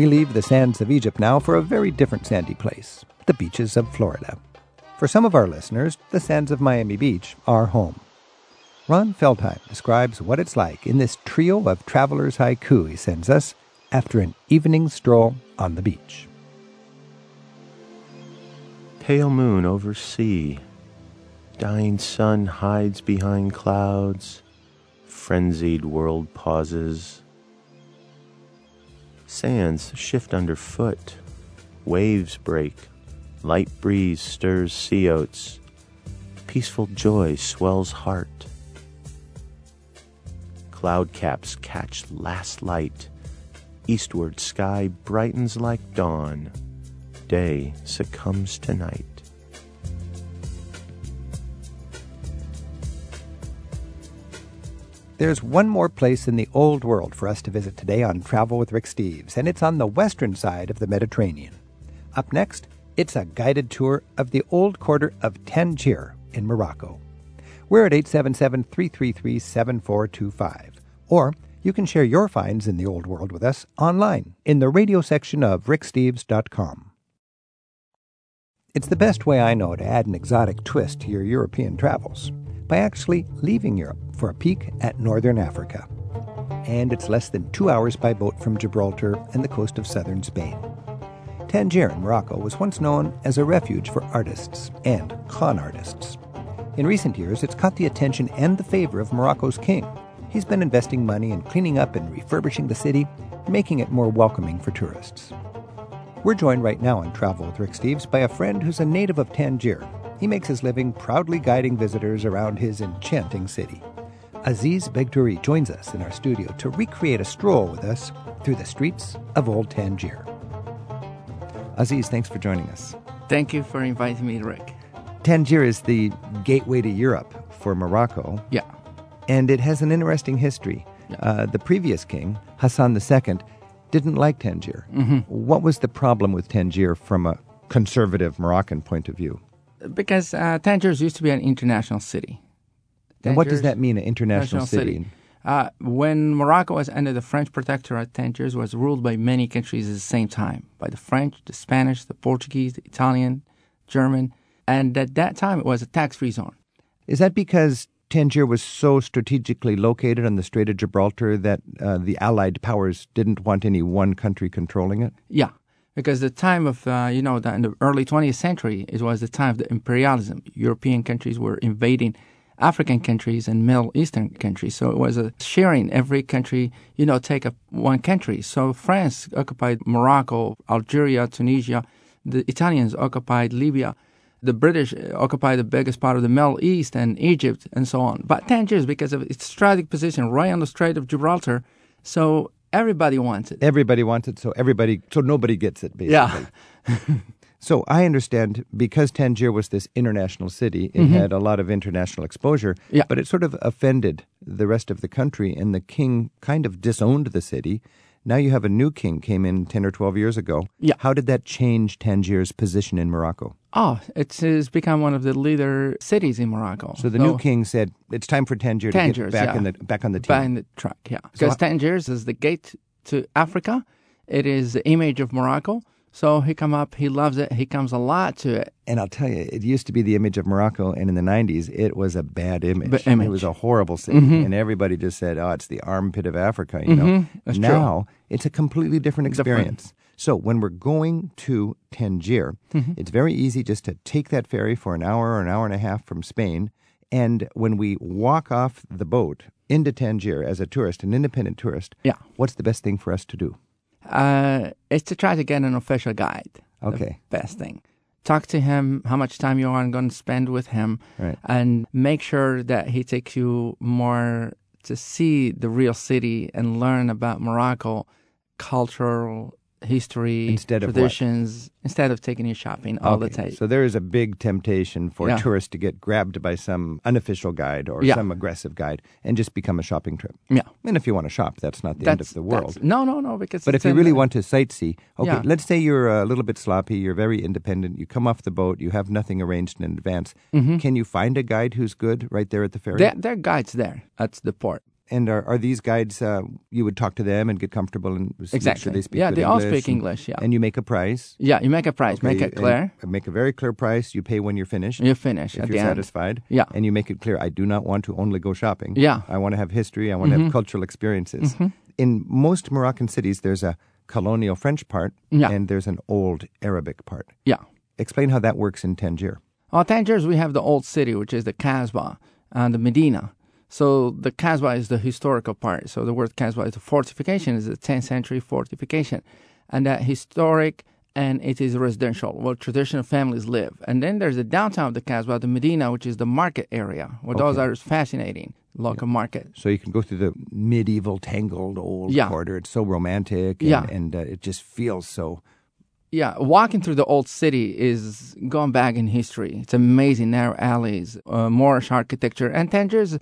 We leave the sands of Egypt now for a very different sandy place the beaches of Florida. For some of our listeners, the sands of Miami Beach are home. Ron Feldheim describes what it's like in this trio of traveler's haiku he sends us after an evening stroll on the beach. Pale moon over sea. Dying sun hides behind clouds. Frenzied world pauses. Sands shift underfoot. Waves break. Light breeze stirs sea oats. Peaceful joy swells heart. Cloud caps catch last light. Eastward sky brightens like dawn. Day succumbs to night. There's one more place in the old world for us to visit today on Travel with Rick Steves, and it's on the western side of the Mediterranean. Up next, it's a guided tour of the old quarter of Tangier in Morocco. We're at 877 333 7425. Or you can share your finds in the old world with us online in the radio section of ricksteves.com. It's the best way I know to add an exotic twist to your European travels by actually leaving Europe for a peek at northern Africa. And it's less than two hours by boat from Gibraltar and the coast of southern Spain. Tangier in Morocco was once known as a refuge for artists and con artists. In recent years, it's caught the attention and the favor of Morocco's king. He's been investing money in cleaning up and refurbishing the city, making it more welcoming for tourists. We're joined right now on Travel with Rick Steves by a friend who's a native of Tangier. He makes his living proudly guiding visitors around his enchanting city. Aziz Begdouri joins us in our studio to recreate a stroll with us through the streets of Old Tangier. Aziz, thanks for joining us. Thank you for inviting me, Rick. Tangier is the gateway to Europe for Morocco, Yeah. and it has an interesting history. Yeah. Uh, the previous king, Hassan II, didn't like Tangier. Mm-hmm. What was the problem with Tangier from a conservative Moroccan point of view? Because uh, Tangiers used to be an international city. And what does that mean, an international National city? city. Uh, when Morocco was under the French protectorate, Tangiers was ruled by many countries at the same time by the French, the Spanish, the Portuguese, the Italian, German, and at that time it was a tax free zone. Is that because Tangier was so strategically located on the Strait of Gibraltar that uh, the Allied powers didn't want any one country controlling it? Yeah, because the time of, uh, you know, in the early 20th century, it was the time of the imperialism. European countries were invading African countries and Middle Eastern countries. So it was a sharing. Every country, you know, take up one country. So France occupied Morocco, Algeria, Tunisia. The Italians occupied Libya. The British occupied the biggest part of the Middle East and Egypt and so on. But tangiers because of its strategic position right on the Strait of Gibraltar, so everybody wants it. Everybody wants it, so everybody, so nobody gets it, basically. Yeah. [laughs] So I understand because Tangier was this international city, it Mm-hmm. had a lot of international exposure, Yeah. but it sort of offended the rest of the country, and the king kind of disowned the city. Now you have a new king came in 10 or 12 years ago. Yeah. How did that change Tangier's position in Morocco? Oh, it has become one of the leader cities in Morocco. So the new king said, it's time for Tangier to get back, yeah. in the, back on the team. back in the track, yeah. Because Tangiers is the gate to Africa. It is the image of Morocco. So he come up, he loves it, he comes a lot to it. And I'll tell you, it used to be the image of Morocco, and in the 90s, it was a bad image. Ba- image. It was a horrible city. Mm-hmm. And everybody just said, oh, it's the armpit of Africa, you know. Mm-hmm. That's true. now, it's a completely different experience. So when we're going to Tangier, mm-hmm. it's very easy just to take that ferry for an hour or an hour and a half from Spain. And when we walk off the boat into Tangier as a tourist, an independent tourist, Yeah. what's the best thing for us to do? Uh, it's to try to get an official guide. Okay. best thing. Talk to him how much time you are going to spend with him, Right. and make sure that he takes you more to see the real city and learn about Morocco, cultural history, Instead of what? traditions, instead of taking you shopping all the time. So there is a big temptation for Yeah. tourists to get grabbed by some unofficial guide or Yeah. some aggressive guide and just become a shopping trip. yeah, And if you want to shop, that's not the end of the world. No, no, no. Because But if you really want to sightsee, okay, Yeah. let's say you're a little bit sloppy, you're very independent, you come off the boat, you have nothing arranged in advance. Mm-hmm. Can you find a guide who's good right there at the ferry? there, there are guides there at the port. And are, are these guides, uh, you would talk to them and get comfortable and Exactly. sure they speak Yeah, they all speak and- English, yeah. And you make a price. Yeah, you make a price, make it clear. Make a very clear price. You pay when you're finished. You finish if you're the end. satisfied. Yeah. And you make it clear, I do not want to only go shopping. Yeah. Mm-hmm. I want to have history. I want to have cultural experiences. In most Moroccan cities, there's a colonial French part Yeah. and there's an old Arabic part. Yeah. Explain how that works in Tangier. Well, Tangiers, we have the old city, which is the Kasbah and the Medina. So the Kasbah is the historical part. So the word Kasbah is the fortification, is a 10th century fortification. And that historic and it is residential, where traditional families live. And then there's the downtown of the Kasbah, the Medina, which is the market area, those Okay. are fascinating, local market. So you can go through the medieval, tangled old Yeah. corridor. It's so romantic. And, Yeah. and uh, it just feels so. Yeah, walking through the old city is going back in history. It's amazing, narrow alleys, uh, Moorish architecture, and Tangiers,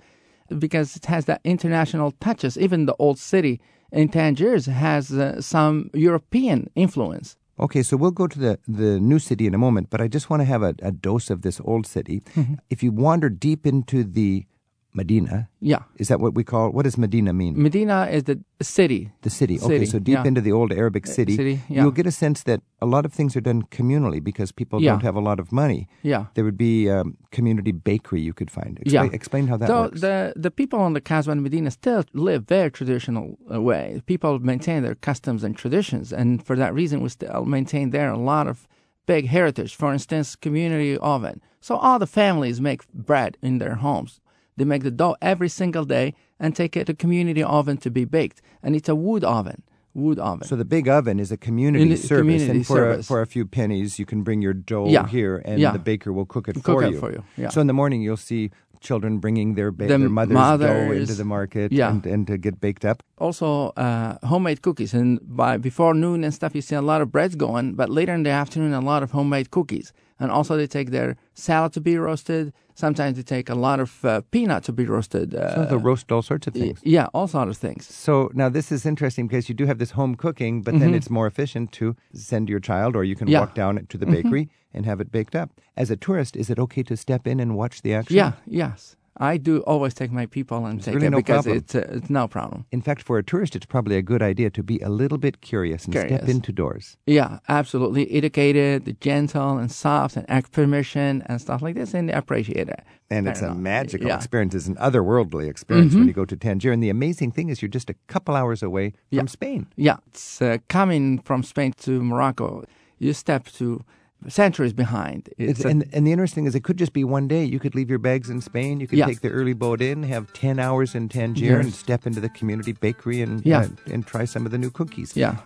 because it has that international touches. Even the old city in Tangiers has uh, some European influence. Okay, so we'll go to the, the new city in a moment, but I just want to have a, a dose of this old city. Mm-hmm. If you wander deep into the Medina, Yeah, is that what we call, what does Medina mean? Medina is the city. The city. Okay, so deep yeah. into the old Arabic city, city, yeah. you'll get a sense that a lot of things are done communally because people Yeah. don't have a lot of money. Yeah. There would be a community bakery you could find. Explain, Yeah. explain how that so works. the the people on the Kasbah and Medina still live very traditional uh, way. People maintain their customs and traditions, and for that reason, we still maintain there a lot of big heritage. For instance, community oven. So all the families make bread in their homes. They make the dough every single day and take it to community oven to be baked, and it's a wood oven. Wood oven. so the big oven is a community In service, community and for a, for a few pennies, you can bring your dough Yeah. here, and Yeah. the baker will cook it Cook for it you. for you, yeah. So in the morning, you'll see children bringing their ba- The their mother's, dough into the market yeah. and, and to get baked up. also uh, homemade cookies. And by before noon and stuff, you see a lot of breads going, but later in the afternoon, a lot of homemade cookies. And also, they take their salad to be roasted. Sometimes they take a lot of uh, peanut to be roasted. Uh, So they'll roast all sorts of things. yeah, all sorts of things. So now this is interesting because you do have this home cooking, but then it's more efficient to send your child, or you can Mm-hmm. Yeah. walk down to the bakery and have it baked up. As a tourist, is it okay to step in and watch the action? Yeah, yes. I do always take my people and take really it no because problem. it's, uh, it's no problem. In fact, for a tourist, it's probably a good idea to be a little bit curious and step Curious. into doors. Yeah, absolutely. Educated, gentle, and soft, and ask permission and stuff like this, and they appreciate it. And it's a know. magical Yeah. Mm-hmm. experience. It's an otherworldly experience when you go to Tangier. And the amazing thing is, you're just a couple hours away from Yeah. Spain. Yeah, it's uh, coming from Spain to Morocco. You step to centuries behind. It's, It's, a- and, and the interesting thing is, it could just be one day. You could leave your bags in Spain. You could Yeah. take the early boat in, have 10 hours in Tangier, Yes. and step into the community bakery and, Yeah. uh, and try some of the new cookies. yeah.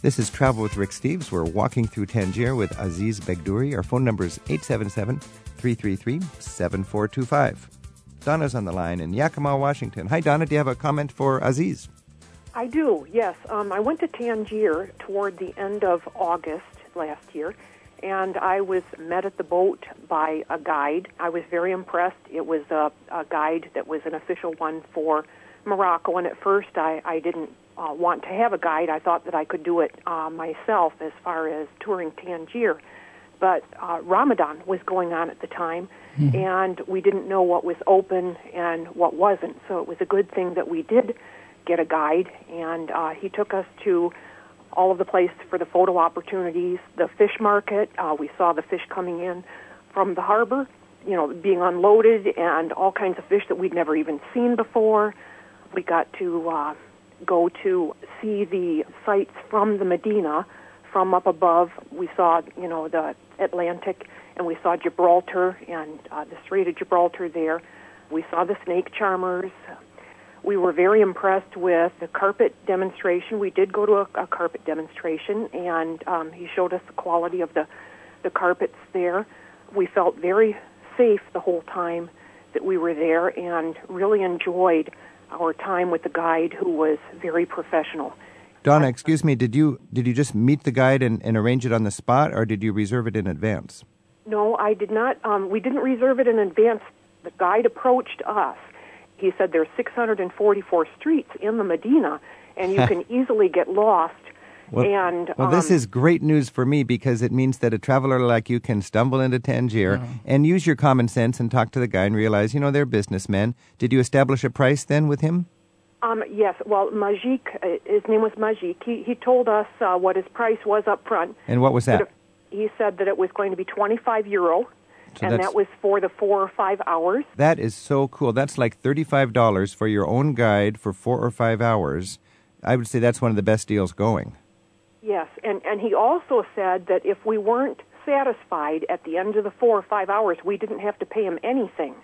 This is Travel with Rick Steves. We're walking through Tangier with Aziz Begdouri. Our phone number is 877 333 7425. Donna's on the line in Yakima, Washington. Hi, Donna. Do you have a comment for Aziz? I do, yes. Um, I went to Tangier toward the end of August last year, and I was met at the boat by a guide. I was very impressed. It was a, a guide that was an official one for Morocco, and at first I, I didn't uh, want to have a guide. I thought that I could do it uh, myself as far as touring Tangier. But uh, Ramadan was going on at the time, mm-hmm. and we didn't know what was open and what wasn't. So it was a good thing that we did get a guide, and uh, he took us to all of the places for the photo opportunities, the fish market. Uh, we saw the fish coming in from the harbor, you know, being unloaded, and all kinds of fish that we'd never even seen before. We got to uh, go to see the sights from the Medina from up above. We saw, you know, the Atlantic, and we saw Gibraltar and uh, the Strait of Gibraltar there. We saw the snake charmers, we were very impressed with the carpet demonstration. We did go to a, a carpet demonstration, and um, he showed us the quality of the, the carpets there. We felt very safe the whole time that we were there and really enjoyed our time with the guide who was very professional. Donna, excuse me, did you did you just meet the guide and, and arrange it on the spot or did you reserve it in advance? No, I did not um, we didn't reserve it in advance. The guide approached us he said there's 644 streets in the Medina, and you [laughs] can easily get lost. Well, and well, um, this is great news for me because it means that a traveler like you can stumble into Tangier mm. and use your common sense and talk to the guy and realize, you know, they're businessmen. Did you establish a price then with him? Um, yes. Well, Majik, uh, his name was Majik. He he told us uh, what his price was up front. And what was that? He said that it was going to be 25 euro so and that was for the four or five hours. That is so cool. That's like $35 for your own guide for four or five hours. I would say that's one of the best deals going. Yes, and, and he also said that if we weren't satisfied at the end of the four or five hours, we didn't have to pay him anything.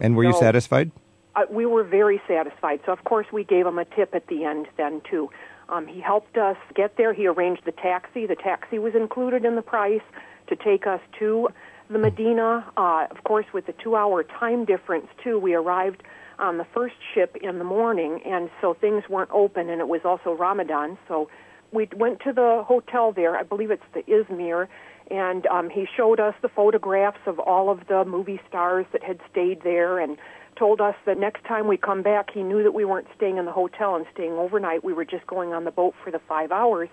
And were so, you satisfied? Uh, we were very satisfied. So, of course, we gave him a tip at the end then, too. Um, he helped us get there. He arranged the taxi. The taxi was included in the price to take us to the Medina, uh, of course, with the two hour time difference, too, we arrived on the first ship in the morning, and so things weren't open, and it was also Ramadan. So we went to the hotel there. I believe it's the Izmir, and um, he showed us the photographs of all of the movie stars that had stayed there, and told us that next time we come back, he knew that we weren't staying in the hotel and staying overnight. We were just going on the boat for the five hours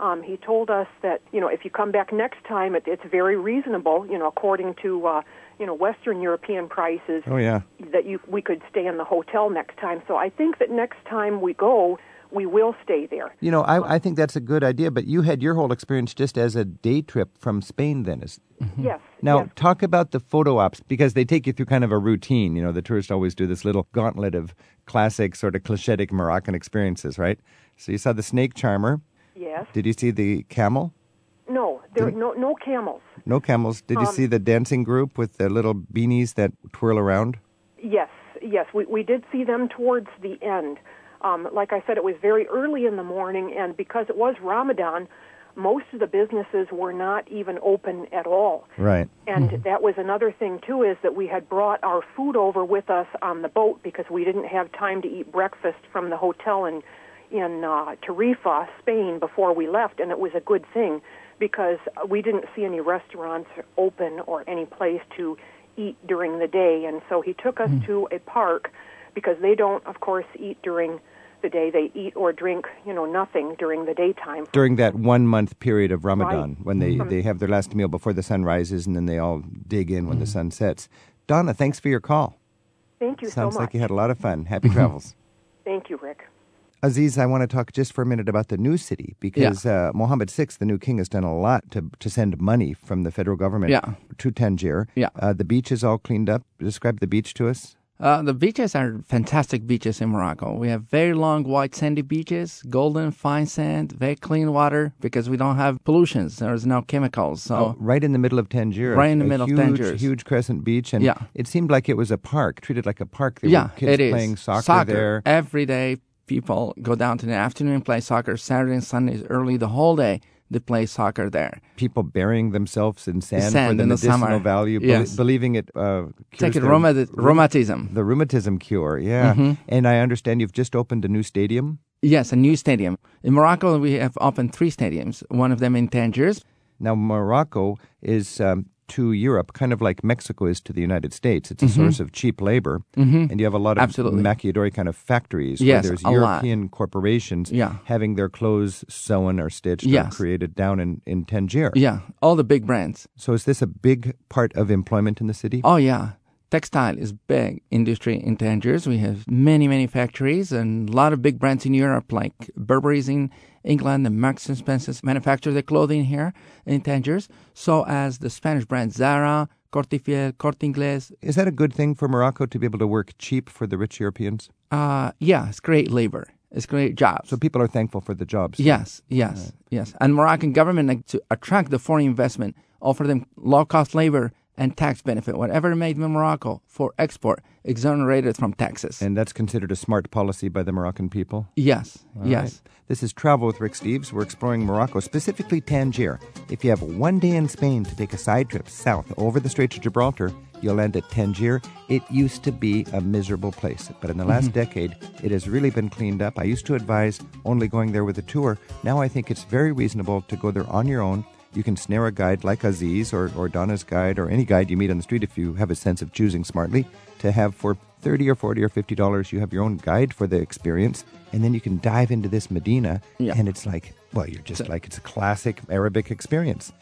um, he told us that you know if you come back next time, it, it's very reasonable. You know, according to uh, you know Western European prices. Oh yeah. That you we could stay in the hotel next time. So I think that next time we go, we will stay there. You know, I, I think that's a good idea, but you had your whole experience just as a day trip from Spain then. Is, mm-hmm. Yes. Now, yes. talk about the photo ops because they take you through kind of a routine. You know, the tourists always do this little gauntlet of classic, sort of clichetic Moroccan experiences, right? So you saw the snake charmer. Yes. Did you see the camel? No, there are no no camels. No camels. Did um, you see the dancing group with the little beanies that twirl around? Yes, yes, we we did see them towards the end. Um, like I said, it was very early in the morning, and because it was Ramadan, most of the businesses were not even open at all. Right. And mm-hmm. that was another thing too is that we had brought our food over with us on the boat because we didn't have time to eat breakfast from the hotel and in uh, Tarifa, Spain, before we left, and it was a good thing because we didn't see any restaurants open or any place to eat during the day. And so he took us mm. to a park because they don't, of course, eat during the day. They eat or drink, you know, nothing during the daytime. During that one month period of Ramadan, right. when they, mm-hmm. they have their last meal before the sun rises and then they all dig in when mm. the sun sets. Donna, thanks for your call. Thank you Sounds so like you had a lot of fun. Happy travels. [laughs] Thank you, Rick. Aziz, I want to talk just for a minute about the new city because yeah. uh, Mohammed VI, the new king, has done a lot to to send money from the federal government yeah. to Tangier. Yeah. Uh, the beach is all cleaned up. Describe the beach to us. Uh, the beaches are fantastic beaches in Morocco. We have very long, white, sandy beaches, golden, fine sand, very clean water because we don't have pollutions. There's no chemicals. So oh, right in the middle of Tangier, right in the middle huge, of Tangier, huge crescent beach, and yeah. it seemed like it was a park, treated like a park. There yeah, were kids it is. playing soccer, soccer there every day People go down to the afternoon and play soccer. Saturday and Sundays early the whole day they play soccer there. People burying themselves in sand, Sand for the in the medicinal summer. value, Yes. believing it uh, Take cures it their- rheumati- rheumatism. The rheumatism cure, yeah. Mhm. And I understand you've just opened a new stadium. Yes, a new stadium. In Morocco, we have opened three stadiums, one of them in Tangiers. Now, Morocco is um, to Europe, kind of like Mexico is to the United States. It's a Mhm. source of cheap labor, Mhm. and you have a lot of Absolutely. maquiladora kind of factories Yes, where there's a lot. European corporations Yeah. having their clothes sewn or stitched or created down in, in Tangier. Yeah, all the big brands. So is this a big part of employment in the city? Oh, yeah. Textile is big industry in Tangiers. We have many, many factories and a lot of big brands in Europe, like Burberry's in England and Marks and Spencer's manufacture their clothing here in Tangiers. So as the Spanish brands Zara, Cortefiel, Corte Inglés. Is that a good thing for Morocco to be able to work cheap for the rich Europeans? Uh, yeah, it's great labor. It's great jobs. So people are thankful for the jobs. Yes, yes, yes. And Moroccan government like, to attract the foreign investment, offer them low cost labor and tax benefit, whatever made in Morocco for export, exonerated from taxes. And that's considered a smart policy by the Moroccan people? Yes, All yes. right. This is Travel with Rick Steves. We're exploring Morocco, specifically Tangier. If you have one day in Spain to take a side trip south over the Straits of Gibraltar, you'll land at Tangier. It used to be a miserable place, but in the last Mhm. decade, it has really been cleaned up. I used to advise only going there with a tour. Now I think it's very reasonable to go there on your own. You can snare a guide like Aziz or, or Donna's guide or any guide you meet on the street if you have a sense of choosing smartly to have for 30 or 40 or 50 dollars you have your own guide for the experience and then you can dive into this Medina Yeah. and it's like well you're just like it's a classic Arabic experience.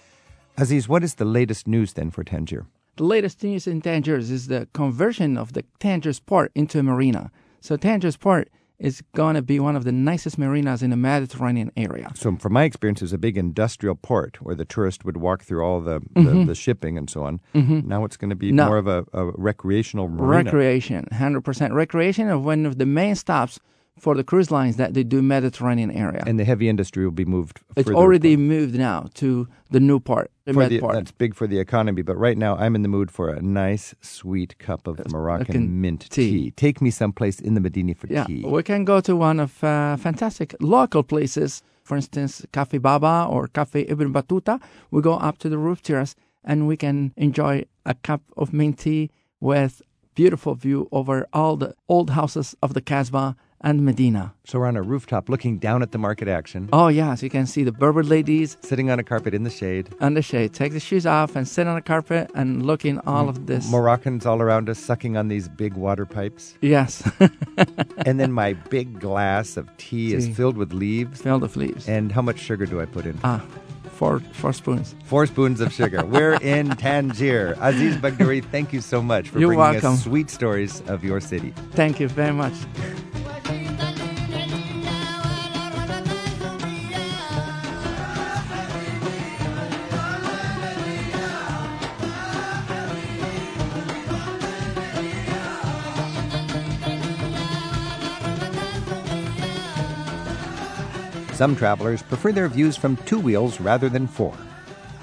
Aziz, what is the latest news then for Tangier? The latest news in Tangiers is the conversion of the Tangiers port into a marina. So Tangiers port is going to be one of the nicest marinas in the Mediterranean area. So, from my experience, it was a big industrial port where the tourist would walk through all the, the, Mhm. the shipping and so on. Mhm. Now it's going to be No. more of a, a recreational marina. Recreation, 100% recreation of one of the main stops for the cruise lines that they do Mediterranean area. and the heavy industry will be moved. it's already moved now to the new part, the for Med the, part. that's big for the economy. But right now, I'm in the mood for a nice, sweet cup of Moroccan Moroccan mint tea. tea. Take me someplace in the Medina for Yeah, tea. we can go to one of uh, fantastic local places. For instance, Cafe Baba or Cafe Ibn Battuta. We go up to the roof terrace and we can enjoy a cup of mint tea with beautiful view over all the old houses of the Casbah and Medina. So we're on a rooftop looking down at the market action, Oh yeah. So you can see the Berber ladies sitting on a carpet in the shade. on the shade. Take the shoes off and sit on a carpet and looking all of this. Moroccans all around us sucking on these big water pipes. Yes, [laughs] and then my big glass of tea is filled with leaves. filled with leaves. And how much sugar do I put in? Ah, four four spoons. Four spoons of sugar. We're in [laughs] Tangier. Aziz Begdouri, thank you so much for You're bringing welcome. us sweet stories of your city. Thank you very much. Some travelers prefer their views from two wheels rather than four.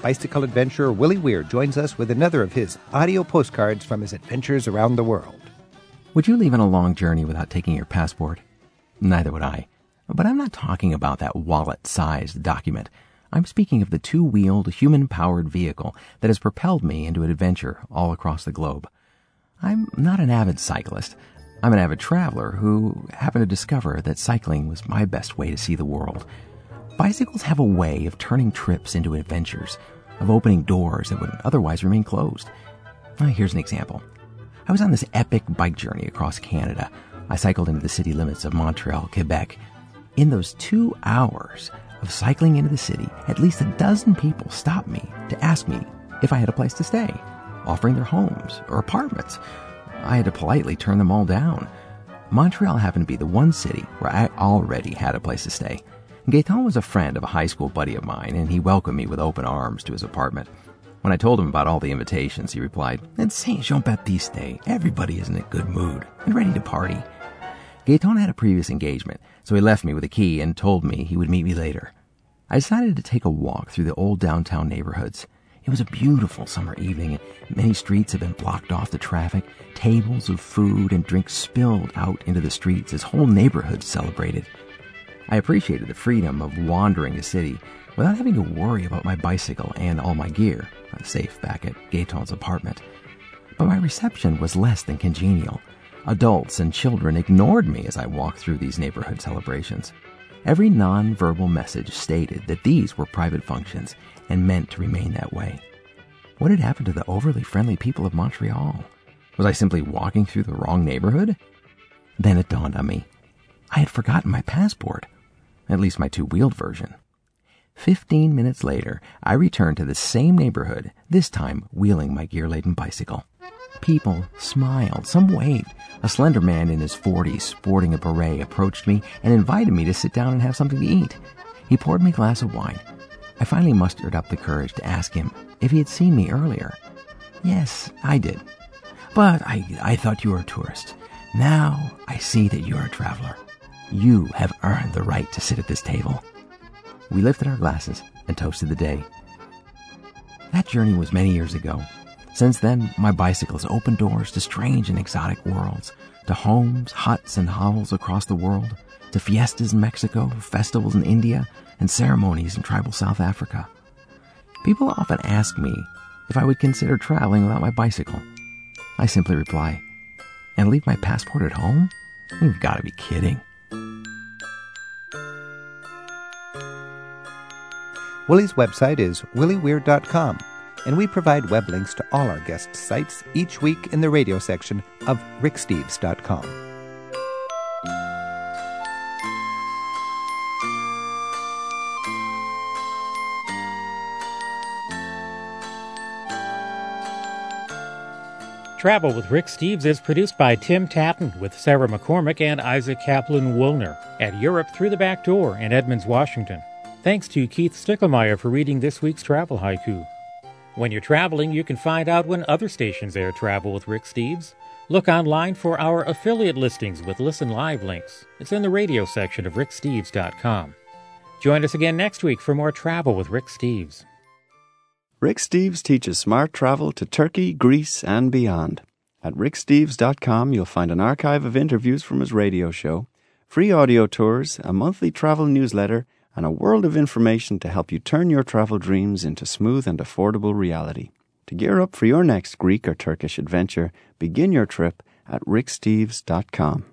Bicycle adventurer Willie Weir joins us with another of his audio postcards from his adventures around the world. Would you leave on a long journey without taking your passport? Neither would I. But I'm not talking about that wallet sized document. I'm speaking of the two wheeled, human powered vehicle that has propelled me into an adventure all across the globe. I'm not an avid cyclist. I'm an avid traveler who happened to discover that cycling was my best way to see the world. Bicycles have a way of turning trips into adventures, of opening doors that would otherwise remain closed. Here's an example. I was on this epic bike journey across Canada. I cycled into the city limits of Montreal, Quebec. In those two hours of cycling into the city, at least a dozen people stopped me to ask me if I had a place to stay, offering their homes or apartments. I had to politely turn them all down. Montreal happened to be the one city where I already had a place to stay. Gaetan was a friend of a high school buddy of mine, and he welcomed me with open arms to his apartment. When I told him about all the invitations, he replied, It's St. Jean Baptiste Day. Everybody is in a good mood and ready to party. Gaetan had a previous engagement, so he left me with a key and told me he would meet me later. I decided to take a walk through the old downtown neighborhoods. It was a beautiful summer evening, and many streets had been blocked off to traffic. Tables of food and drinks spilled out into the streets as whole neighborhoods celebrated. I appreciated the freedom of wandering the city without having to worry about my bicycle and all my gear, safe back at Gaetan's apartment. But my reception was less than congenial. Adults and children ignored me as I walked through these neighborhood celebrations. Every non-verbal message stated that these were private functions and meant to remain that way. What had happened to the overly friendly people of Montreal? Was I simply walking through the wrong neighborhood? Then it dawned on me. I had forgotten my passport, at least my two-wheeled version. Fifteen minutes later, I returned to the same neighborhood, this time wheeling my gear-laden bicycle. People smiled, some waved. A slender man in his 40s, sporting a beret, approached me and invited me to sit down and have something to eat. He poured me a glass of wine. I finally mustered up the courage to ask him if he had seen me earlier. Yes, I did. But I, I thought you were a tourist. Now I see that you're a traveler. You have earned the right to sit at this table. We lifted our glasses and toasted the day. That journey was many years ago. Since then, my bicycle has opened doors to strange and exotic worlds, to homes, huts, and hovels across the world, to fiestas in Mexico, festivals in India, and ceremonies in tribal South Africa. People often ask me if I would consider traveling without my bicycle. I simply reply, and leave my passport at home? You've got to be kidding. Willie's website is willieweir.com and we provide web links to all our guest sites each week in the radio section of ricksteves.com. Travel with Rick Steves is produced by Tim Tattan with Sarah McCormick and Isaac Kaplan Woolner at Europe Through the Back Door in Edmonds, Washington. Thanks to Keith Stickelmeyer for reading this week's travel haiku. When you're traveling, you can find out when other stations air travel with Rick Steves. Look online for our affiliate listings with Listen Live links. It's in the radio section of ricksteves.com. Join us again next week for more travel with Rick Steves. Rick Steves teaches smart travel to Turkey, Greece, and beyond. At ricksteves.com, you'll find an archive of interviews from his radio show, free audio tours, a monthly travel newsletter, and a world of information to help you turn your travel dreams into smooth and affordable reality. To gear up for your next Greek or Turkish adventure, begin your trip at ricksteves.com.